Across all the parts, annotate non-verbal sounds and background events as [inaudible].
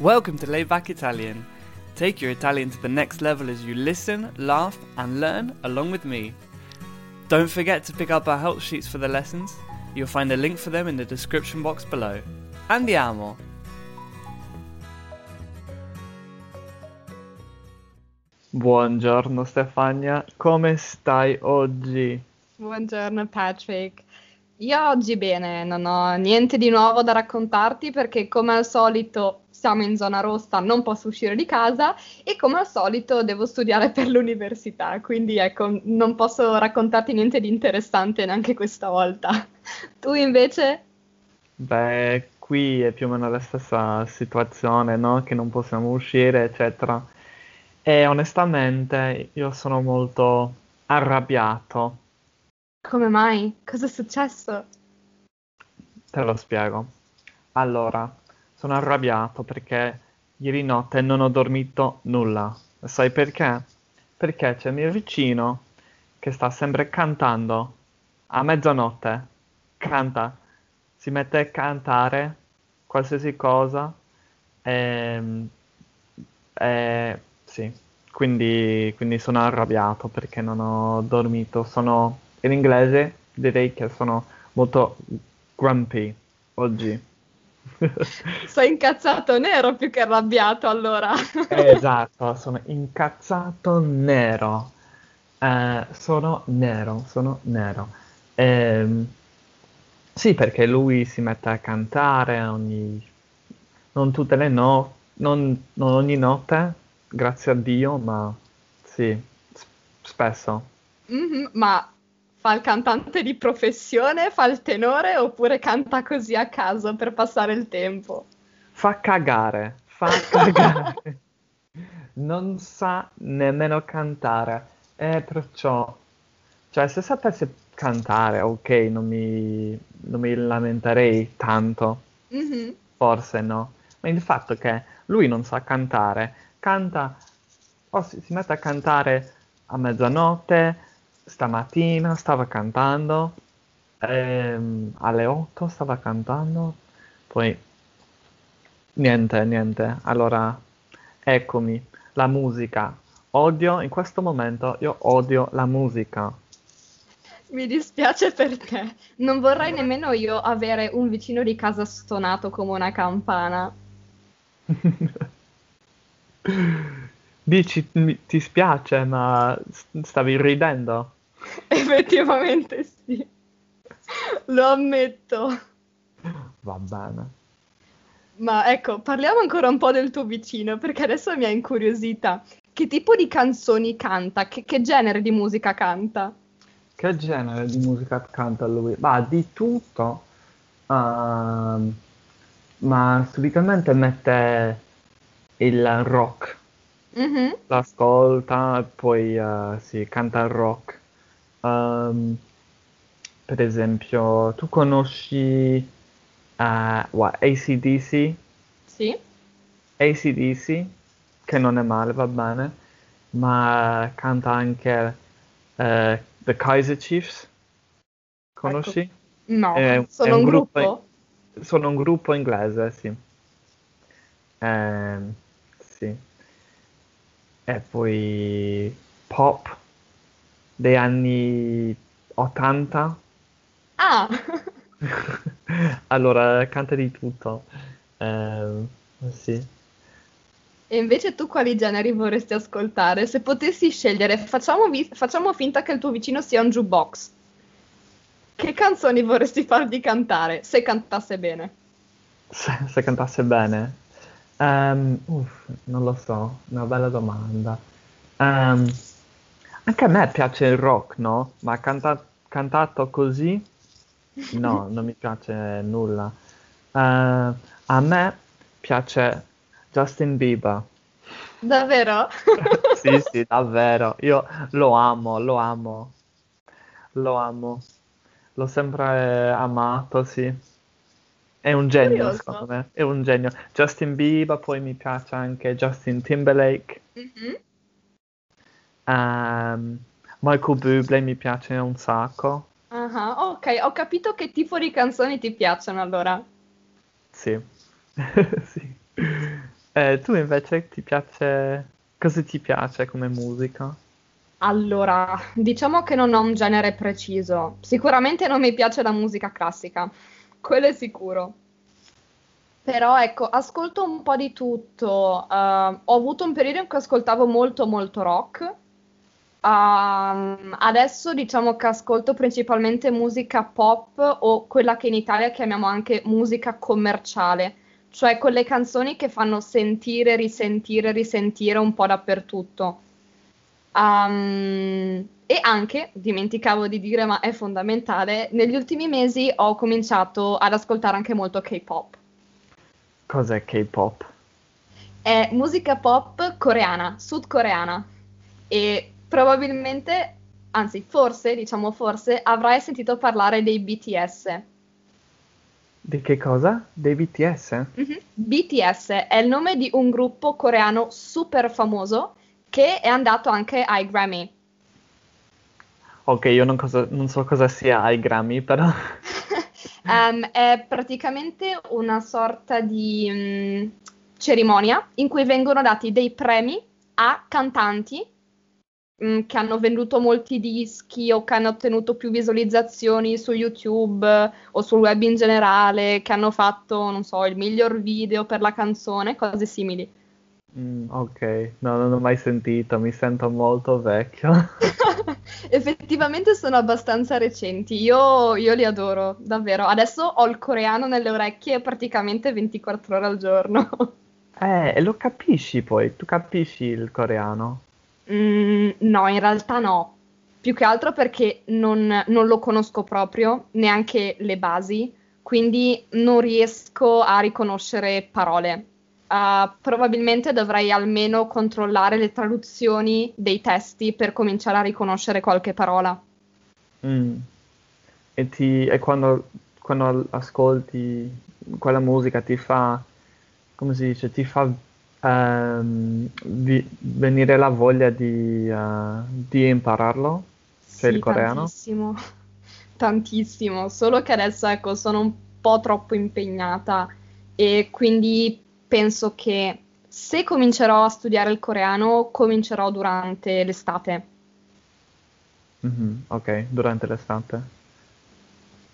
Welcome to Layback Italian. Take your Italian to the next level as you listen, laugh, and learn along with me. Don't forget to pick up our help sheets for the lessons. You'll find a link for them in the description box below. Andiamo! Buongiorno Stefania, come stai oggi? Buongiorno Patrick. Io oggi bene, non ho niente di nuovo da raccontarti perché come al solito siamo in zona rossa, non posso uscire di casa e come al solito devo studiare [laughs] per l'università, quindi ecco, non posso raccontarti niente di interessante neanche questa volta. [laughs] Tu invece? Beh, qui è più o meno la stessa situazione, no? Che non possiamo uscire, eccetera. E onestamente io sono molto arrabbiato. Come mai? Cosa è successo? Te lo spiego. Allora, sono arrabbiato perché ieri notte non ho dormito nulla. Sai perché? Perché c'è mio vicino che sta sempre cantando a mezzanotte. Canta, si mette a cantare qualsiasi cosa. E, e sì, quindi, quindi sono arrabbiato perché non ho dormito. Sono in inglese direi che sono molto grumpy oggi. [laughs] Sei incazzato nero più che arrabbiato allora. esatto, sono incazzato nero. Eh, sono nero, sono nero. Eh, sì, perché lui si mette a cantare ogni... non tutte le notti, non, non ogni notte, grazie a Dio, ma sì, spesso. Mm-hmm, ma fa il cantante di professione, fa il tenore oppure canta così a caso per passare il tempo? Fa cagare, fa cagare. [laughs] non sa nemmeno cantare. E perciò, cioè, se sapesse cantare, ok, non mi, non mi lamenterei tanto. Mm-hmm. Forse no. Ma il fatto che lui non sa cantare, canta, o si, si mette a cantare a mezzanotte, stamattina stava cantando, ehm, alle 8 stava cantando, poi niente, niente. Allora, eccomi, la musica. Odio, in questo momento, io odio la musica. Mi dispiace per te. Non vorrei nemmeno io avere un vicino di casa stonato come una campana. [laughs] Dici, ti spiace, ma stavi ridendo. [laughs] Effettivamente sì. Lo ammetto. Va bene. Ma ecco, parliamo ancora un po' del tuo vicino, perché adesso mi ha incuriosita. Che tipo di canzoni canta? Che, che genere di musica canta? Che genere di musica canta lui? Ma di tutto. Ehm, ma solitamente mette il rock. Mhm. L'ascolta e poi eh, sì, canta il rock. Ehm, per esempio, tu conosci eh, what, AC/DC? Sì. AC/DC, che non è male, va bene, ma canta anche eh, The Kaiser Chiefs. Conosci? No, È- è sono un un gruppo- gruppo. Sono un gruppo inglese, sì. Ehm, sì. E poi pop dei anni 80. Ah, [laughs] Allora, canta di tutto. Ehm, sì. e invece tu quali generi vorresti ascoltare? Se potessi scegliere, facciamo, vi- facciamo finta che il tuo vicino sia un jukebox. Che canzoni vorresti fargli cantare, se cantasse bene? Se, se cantasse bene. Ehm, uff, non lo so, una bella domanda. Ehm, anche a me piace il rock, no? Ma canta- cantato così, no, [laughs] non mi piace nulla. Eh, a me piace Justin Bieber. Davvero? [laughs] Sì, sì, davvero. Io lo amo, lo amo, lo amo. L'ho sempre amato, sì. È un genio, Curioso. secondo me. È un genio. Justin Bieber, poi mi piace anche Justin Timberlake. Mhm. Ehm, Michael Bublé mi piace un sacco. Ah, ok, ho capito che tipo di canzoni ti piacciono allora. Sì. [laughs] Sì. Eh, tu invece ti piace... Cosa ti piace come musica? Allora, diciamo che non ho un genere preciso. Sicuramente non mi piace la musica classica, quello è sicuro. Però ecco, ascolto un po' di tutto. Uh, ho avuto un periodo in cui ascoltavo molto molto rock. Um, adesso diciamo che ascolto principalmente musica pop o quella che in Italia chiamiamo anche musica commerciale, cioè quelle canzoni che fanno sentire, risentire, risentire un po' dappertutto. Um, e anche, dimenticavo di dire, ma è fondamentale, negli ultimi mesi ho cominciato ad ascoltare anche molto K-pop. Cos'è K-pop? È musica pop coreana, sudcoreana. E probabilmente, anzi forse, diciamo forse, avrai sentito parlare dei BTS. Di che cosa? Dei BTS? Mm-hmm. BTS è il nome di un gruppo coreano super famoso che è andato anche ai Grammy. Ok, io non, cosa, non so cosa sia ai Grammy, però... um, [laughs] è praticamente una sorta di um, cerimonia in cui vengono dati dei premi a cantanti um, che hanno venduto molti dischi o che hanno ottenuto più visualizzazioni su YouTube o sul web in generale, che hanno fatto, non so, il miglior video per la canzone, cose simili. Mm, ok, no, non ho mai sentito, mi sento molto vecchio. [laughs] Effettivamente sono abbastanza recenti, io, io, li adoro, davvero. Adesso ho il coreano nelle orecchie praticamente 24 ore al giorno. [laughs] Eh, e lo capisci poi? Tu capisci il coreano? Mm, no, in realtà no. Più che altro perché non, non lo conosco proprio, neanche le basi, quindi non riesco a riconoscere parole Uh, probabilmente dovrei almeno controllare le traduzioni dei testi per cominciare a riconoscere qualche parola. Mm. E, ti, e quando, quando, ascolti quella musica ti fa, come si dice, ti fa um, vi, venire la voglia di, uh, di impararlo? Cioè sì, il coreano? Tantissimo, [laughs] tantissimo, solo che adesso ecco sono un po' troppo impegnata e quindi penso che se comincerò a studiare il coreano, comincerò durante l'estate. Mm-hmm, ok, durante l'estate.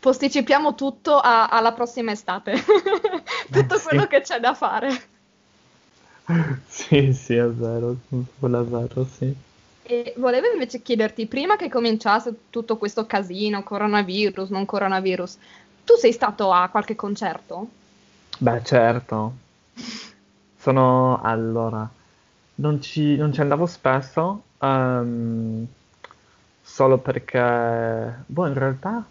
Posticipiamo tutto a- alla prossima estate. [laughs] tutto sì. quello che c'è da fare. [laughs] sì, sì, è vero, quello è vero, sì. E volevo invece chiederti, prima che cominciasse tutto questo casino, coronavirus, non coronavirus, tu sei stato a qualche concerto? Beh, certo, sono allora, non ci, non ci andavo spesso, ehm, solo perché, boh, in realtà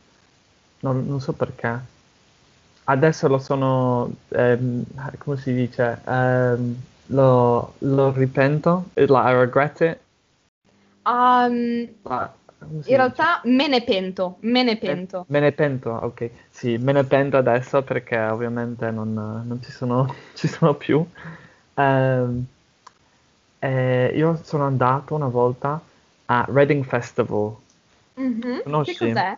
non, non so perché. Adesso lo sono, ehm, come si dice, ehm, lo, lo ripento, I regret it. Um, Ah, in dice? realtà me ne pento, me ne pento. Me ne pento, ok. Sì, me ne pento adesso perché ovviamente non, non ci sono, [laughs] ci sono più. Ehm, eh, io sono andato una volta a Reading Festival. Mhm. Conosci? Che cos'è?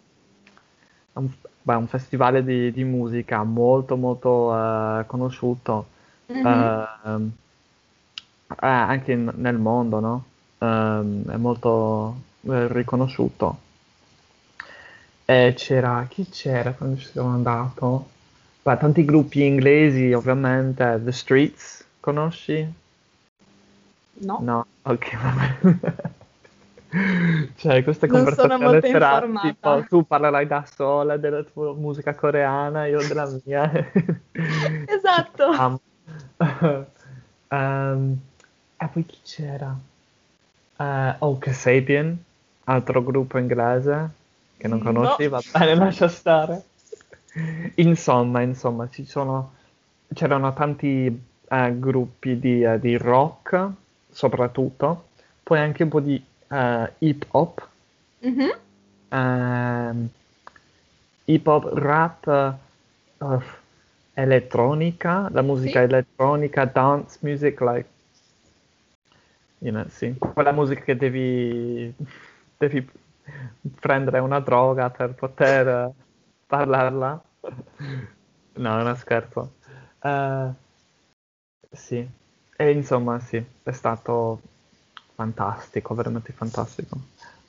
È un, beh, un festival di, di musica molto molto eh, conosciuto Mhm. ehm, eh, anche in- nel mondo, no? Ehm, è molto eh, riconosciuto. E c'era, chi c'era quando ci sono andato? Beh, tanti gruppi inglesi, ovviamente. The Streets, conosci? No. No, ok, vabbè. [laughs] Cioè, queste conversazioni informata. tipo, tu parlerai da sola della tua musica coreana, io della mia. [laughs] Esatto. [laughs] Amo. Ehm, e poi chi c'era? Eh, oh, Kasabian, altro gruppo inglese che non No. conosci, va bene, [laughs] lascia stare. Insomma, insomma, ci sono, c'erano tanti eh, gruppi di, eh, di rock, soprattutto, poi anche un po' di hip hop, Mhm. ehm, hip hop, rap, elettronica, la musica Sì. elettronica, dance music, like, sì, quella musica che devi, devi prendere una droga per poter parlarla. No, è uno scherzo. Eh, sì. E insomma, sì, è stato fantastico, veramente fantastico.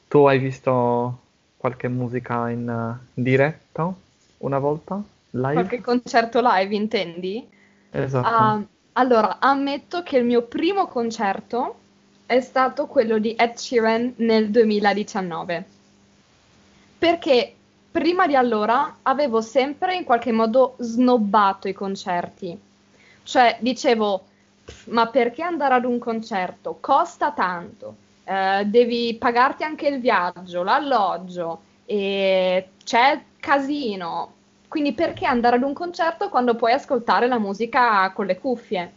Tu hai visto qualche musica in uh, diretta una volta? Live? Qualche concerto live, intendi? Esatto. Ah, allora, ammetto che il mio primo concerto è stato quello di Ed Sheeran nel 2019. Perché prima di allora avevo sempre in qualche modo snobbato i concerti. Cioè, dicevo, "Pff, ma perché andare ad un concerto? Costa tanto, eh, devi pagarti anche il viaggio, l'alloggio, e c'è casino. Quindi perché andare ad un concerto quando puoi ascoltare la musica con le cuffie?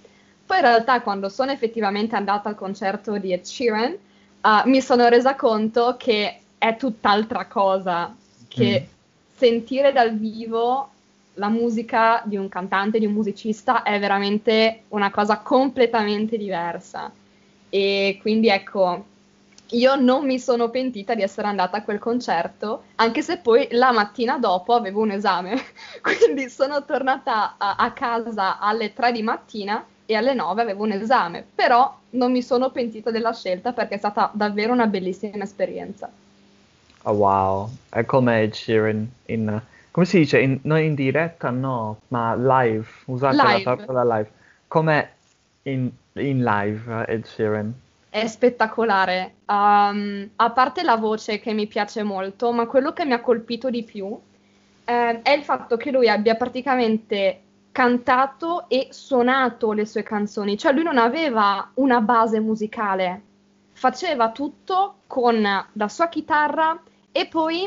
Poi in realtà quando sono effettivamente andata al concerto di Ed Sheeran, uh, mi sono resa conto che è tutt'altra cosa che sentire dal vivo la musica di un cantante, di un musicista è veramente una cosa completamente diversa. E quindi ecco, io non mi sono pentita di essere andata a quel concerto, anche se poi la mattina dopo avevo un esame. [laughs] Quindi sono tornata a, a casa alle 3 di mattina e alle 9 avevo un esame, però non mi sono pentita della scelta perché è stata davvero una bellissima esperienza. Oh, wow, è come Ed Sheeran in... Come si dice? In- non in diretta, no, ma live. Usate Live. la parola live. Come in, in live Ed Sheeran. È spettacolare. Um, a parte la voce che mi piace molto, ma quello che mi ha colpito di più eh, è il fatto che lui abbia praticamente cantato e suonato le sue canzoni, cioè lui non aveva una base musicale, faceva tutto con la sua chitarra e poi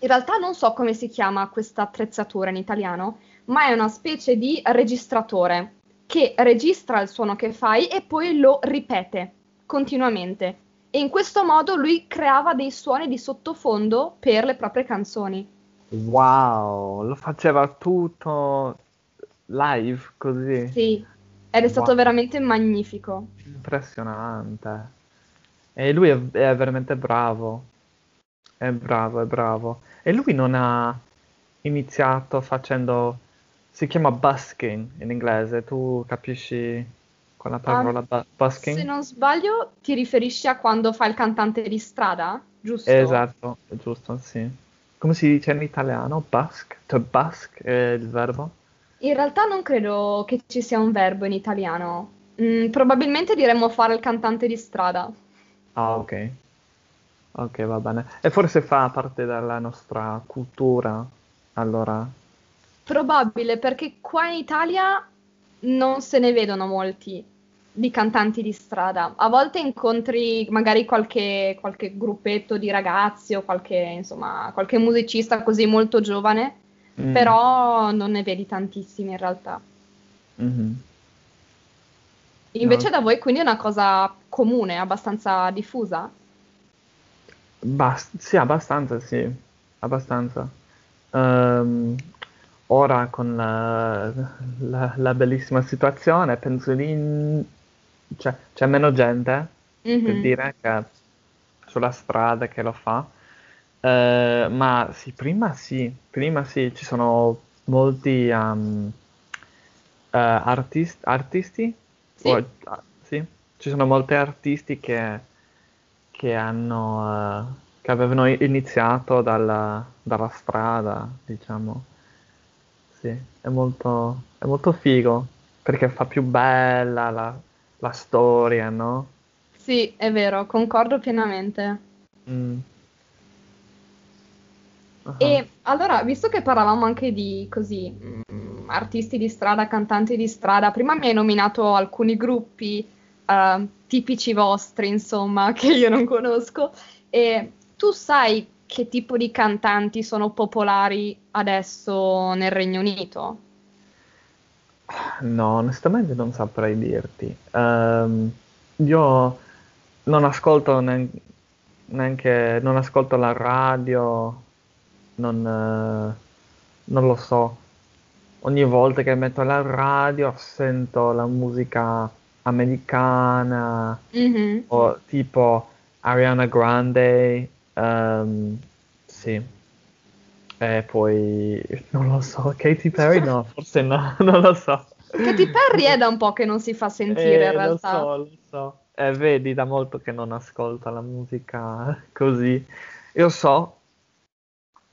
in realtà non so come si chiama questa attrezzatura in italiano, ma è una specie di registratore che registra il suono che fai e poi lo ripete continuamente. E in questo modo lui creava dei suoni di sottofondo per le proprie canzoni. Wow, lo faceva tutto live così. Sì, ed è stato Wow. veramente magnifico. Impressionante. E lui è, è veramente bravo. È bravo, è bravo. E lui non ha iniziato facendo... Si chiama busking in inglese. Tu capisci con la parola bu- busking? Se non sbaglio, ti riferisci a quando fa il cantante di strada, giusto? Esatto, giusto, sì. Come si dice in italiano? Busk? To busk è il verbo? In realtà non credo che ci sia un verbo in italiano. Mm, probabilmente diremmo fare il cantante di strada. Ah, ok. Ok, va bene. E forse fa parte della nostra cultura, allora. Probabile, perché qua in Italia non se ne vedono molti di cantanti di strada. A volte incontri magari qualche, qualche gruppetto di ragazzi o qualche, insomma, qualche musicista così molto giovane, Mm. però non ne vedi tantissimi in realtà. Mhm. Invece No. da voi quindi è una cosa comune, abbastanza diffusa? Bast- sì, abbastanza, sì, abbastanza. Ehm, ora con la, la- la bellissima situazione, penso di... cioè, c'è meno gente, per Mhm. dire, che sulla strada che lo fa. Eh, ma sì, prima sì, prima sì, ci sono molti um, eh, artis- artisti, Sì. o- ah, sì, ci sono molti artisti che, che hanno, eh, che avevano iniziato dalla, dalla strada, diciamo. Sì, è molto, è molto figo, perché fa più bella la, la storia, no? Sì, è vero, concordo pienamente. Mm. Ah. E allora, visto che parlavamo anche di così, mm, artisti di strada, cantanti di strada, prima mi hai nominato alcuni gruppi eh, tipici vostri, insomma, [laughs] che io non conosco, e tu sai che tipo di cantanti sono popolari adesso nel Regno Unito? No, onestamente non saprei dirti. Ehm, io non ascolto nean- neanche, non ascolto la radio, non, eh, non lo so. Ogni volta che metto la radio sento la musica americana Mhm. o tipo Ariana Grande, ehm, sì. E poi [laughs] non lo so, Katy Perry no, [laughs] forse no, [laughs] non lo so. Katy Perry è da un po' che non si fa sentire Eh, in realtà. Lo so, lo so. Eh, vedi, da molto che non ascolto la musica così. Io so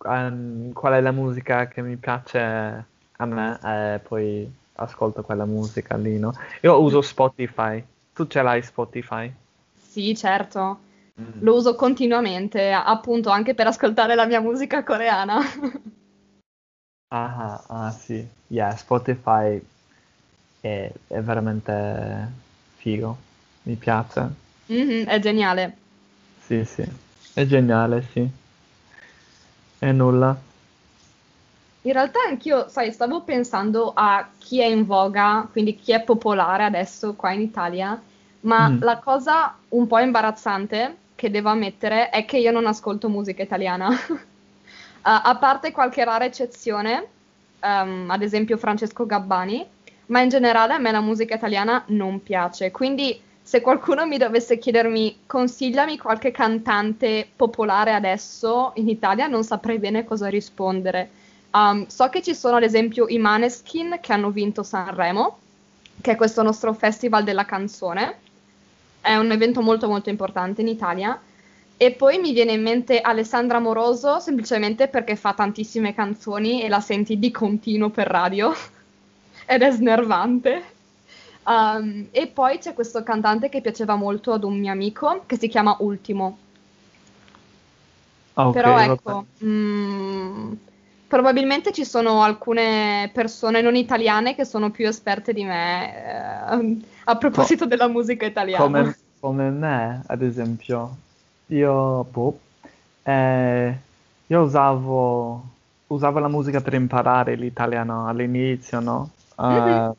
ehm, qual è la musica che mi piace a me e poi ascolto quella musica lì, no? Io uso Spotify. Tu ce l'hai Spotify? Sì, certo. Mm. Lo uso continuamente, appunto anche per ascoltare la mia musica coreana. Ah, ah, sì. Yeah, Spotify è, è veramente figo. Mi piace. Mhm, è geniale. Sì, sì. È geniale, sì. E nulla. In realtà anch'io, sai, stavo pensando a chi è in voga, quindi chi è popolare adesso qua in Italia, ma Mm. la cosa un po' imbarazzante che devo ammettere è che io non ascolto musica italiana. Uh, [laughs] a parte qualche rara eccezione, ehm, ad esempio Francesco Gabbani, ma in generale a me la musica italiana non piace. Quindi se qualcuno mi dovesse chiedermi consigliami qualche cantante popolare adesso in Italia, non saprei bene cosa rispondere. Um, so che ci sono ad esempio i Maneskin che hanno vinto Sanremo, che è questo nostro festival della canzone. È un evento molto molto importante in Italia. E poi mi viene in mente Alessandra Moroso, semplicemente perché fa tantissime canzoni e la senti di continuo per radio. [laughs] Ed è snervante. Um, e poi c'è questo cantante che piaceva molto ad un mio amico, che si chiama Ultimo. Ah, ok, Però ecco, mm, probabilmente ci sono alcune persone non italiane che sono più esperte di me eh, a proposito della musica italiana. Come, [laughs] come me, ad esempio, io, boh, eh, io usavo, usavo la musica per imparare l'italiano all'inizio, no? Eh, Mhm.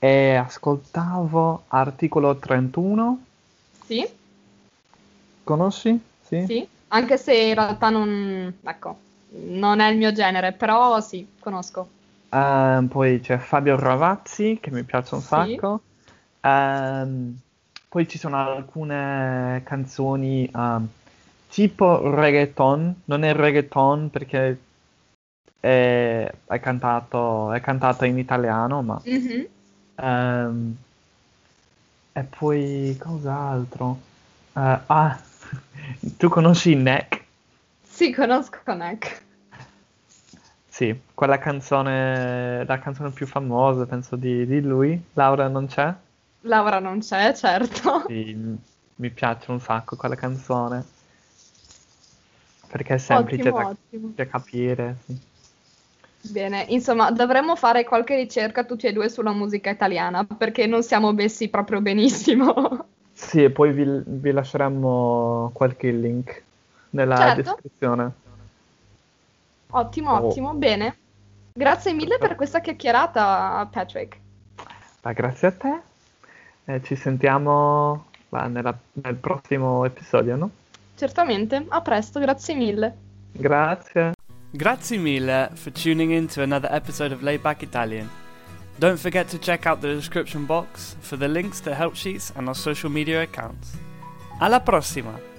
E ascoltavo Articolo 31, Sì, conosci? Sì? sì, anche se in realtà non, ecco, non è il mio genere, però sì, conosco. Ehm, poi c'è Fabio Ravazzi, che mi piace un Sì. sacco. Ehm, poi ci sono alcune canzoni ehm, tipo reggaeton, non è reggaeton perché è, è cantato, è cantata in italiano, ma... Mhm. Ehm, e poi cos'altro? Eh, ah, [laughs] tu conosci Neck? Sì, conosco Neck. Sì, quella canzone, la canzone più famosa, penso, di, di lui. Laura non c'è? Laura non c'è, certo. Sì, mi piace un sacco quella canzone. Perché è semplice Ottimo, da, ottimo. da capire. sì. Bene, insomma, dovremmo fare qualche ricerca tutti e due sulla musica italiana, perché non siamo messi proprio benissimo. [laughs] Sì, e poi vi, vi lasceremo qualche link nella Certo. descrizione. Ottimo, Oh. ottimo, bene. Grazie mille per questa chiacchierata, Patrick. Ma grazie a te. E ci sentiamo va, nella- nel prossimo episodio, no? Certamente, a presto, grazie mille. Grazie. Grazie mille for tuning in to another episode of Layback Italian. Don't forget to check out the description box for the links to help sheets and our social media accounts. Alla prossima!